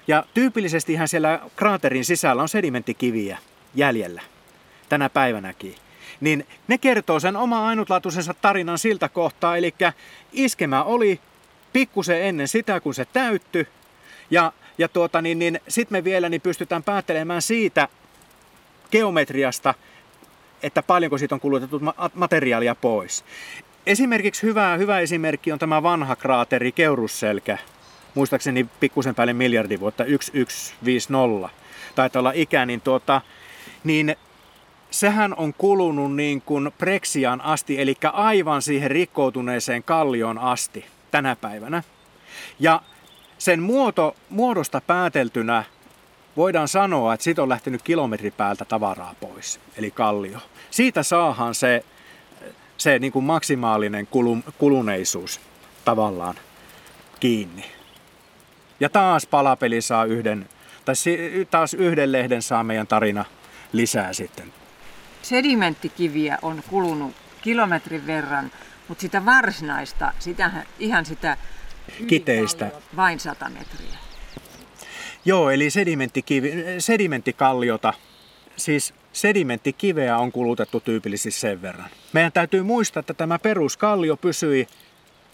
E: Ja tyypillisesti ihan siellä kraaterin sisällä on sedimenttikiviä jäljellä tänä päivänäkin. Niin ne kertoo sen oma ainutlaatuisensa tarinan siltä kohtaa, eli iskemä oli pikkusen ennen sitä, kun se täytty. Ja, ja tuota, niin, niin sitten me vielä niin pystytään päättelemään siitä, geometriasta, että paljonko siitä on kulutettu materiaalia pois. Esimerkiksi hyvä, hyvä esimerkki on tämä vanha kraateri Keurusselkä, muistaakseni pikkusen päälle miljardi vuotta, 1150, taitaa olla ikä, niin, tuota, niin sehän on kulunut niin kuin Prexiaan asti, eli aivan siihen rikkoutuneeseen kallioon asti tänä päivänä. Ja sen muoto, muodosta pääteltynä voidaan sanoa, että siitä on lähtenyt kilometri päältä tavaraa pois, eli kallio. Siitä saahan se, se niin kuin maksimaalinen kuluneisuus tavallaan kiinni. Ja taas palapeli saa yhden, tai taas yhden lehden saa meidän tarina lisää sitten.
D: Sedimenttikiviä on kulunut kilometrin verran, mutta sitä varsinaista, sitä, ihan sitä
E: kiteistä
D: vain 100 metriä.
E: Joo, eli sedimenttikivi, sedimenttikalliota, siis sedimenttikiveä on kulutettu tyypillisesti sen verran. Meidän täytyy muistaa, että tämä peruskallio pysyi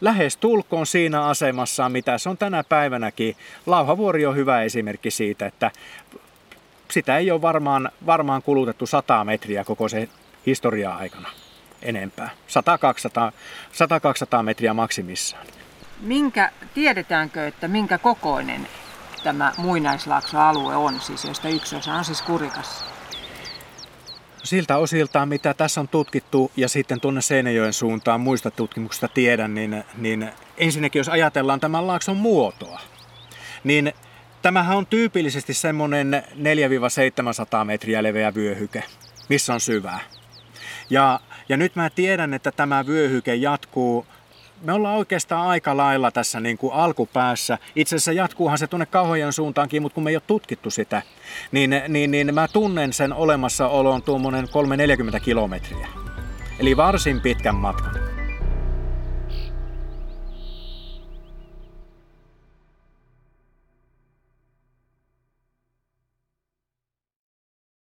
E: lähes tulkoon siinä asemassa, mitä se on tänä päivänäkin. Lauhavuori on hyvä esimerkki siitä, että sitä ei ole varmaan, varmaan kulutettu 100 metriä koko se historiaa aikana enempää. 100-200 metriä maksimissaan.
D: Minkä, tiedetäänkö, että minkä kokoinen tämä muinaislaaksoalue on, siis josta yksi osa on siis Kurikassa?
E: Siltä osiltaan, mitä tässä on tutkittu ja sitten tuonne Seinäjoen suuntaan muista tutkimuksista tiedän, niin, niin ensinnäkin jos ajatellaan tämän laakson muotoa, niin tämähän on tyypillisesti semmoinen 4-700 metriä leveä vyöhyke, missä on syvää. Ja, ja nyt mä tiedän, että tämä vyöhyke jatkuu me ollaan oikeastaan aika lailla tässä niin kuin alkupäässä. Itse asiassa jatkuuhan se tuonne kauhojen suuntaankin, mutta kun me ei ole tutkittu sitä, niin, niin, niin mä tunnen sen olemassaolon tuommoinen 340 kilometriä. Eli varsin pitkän matkan.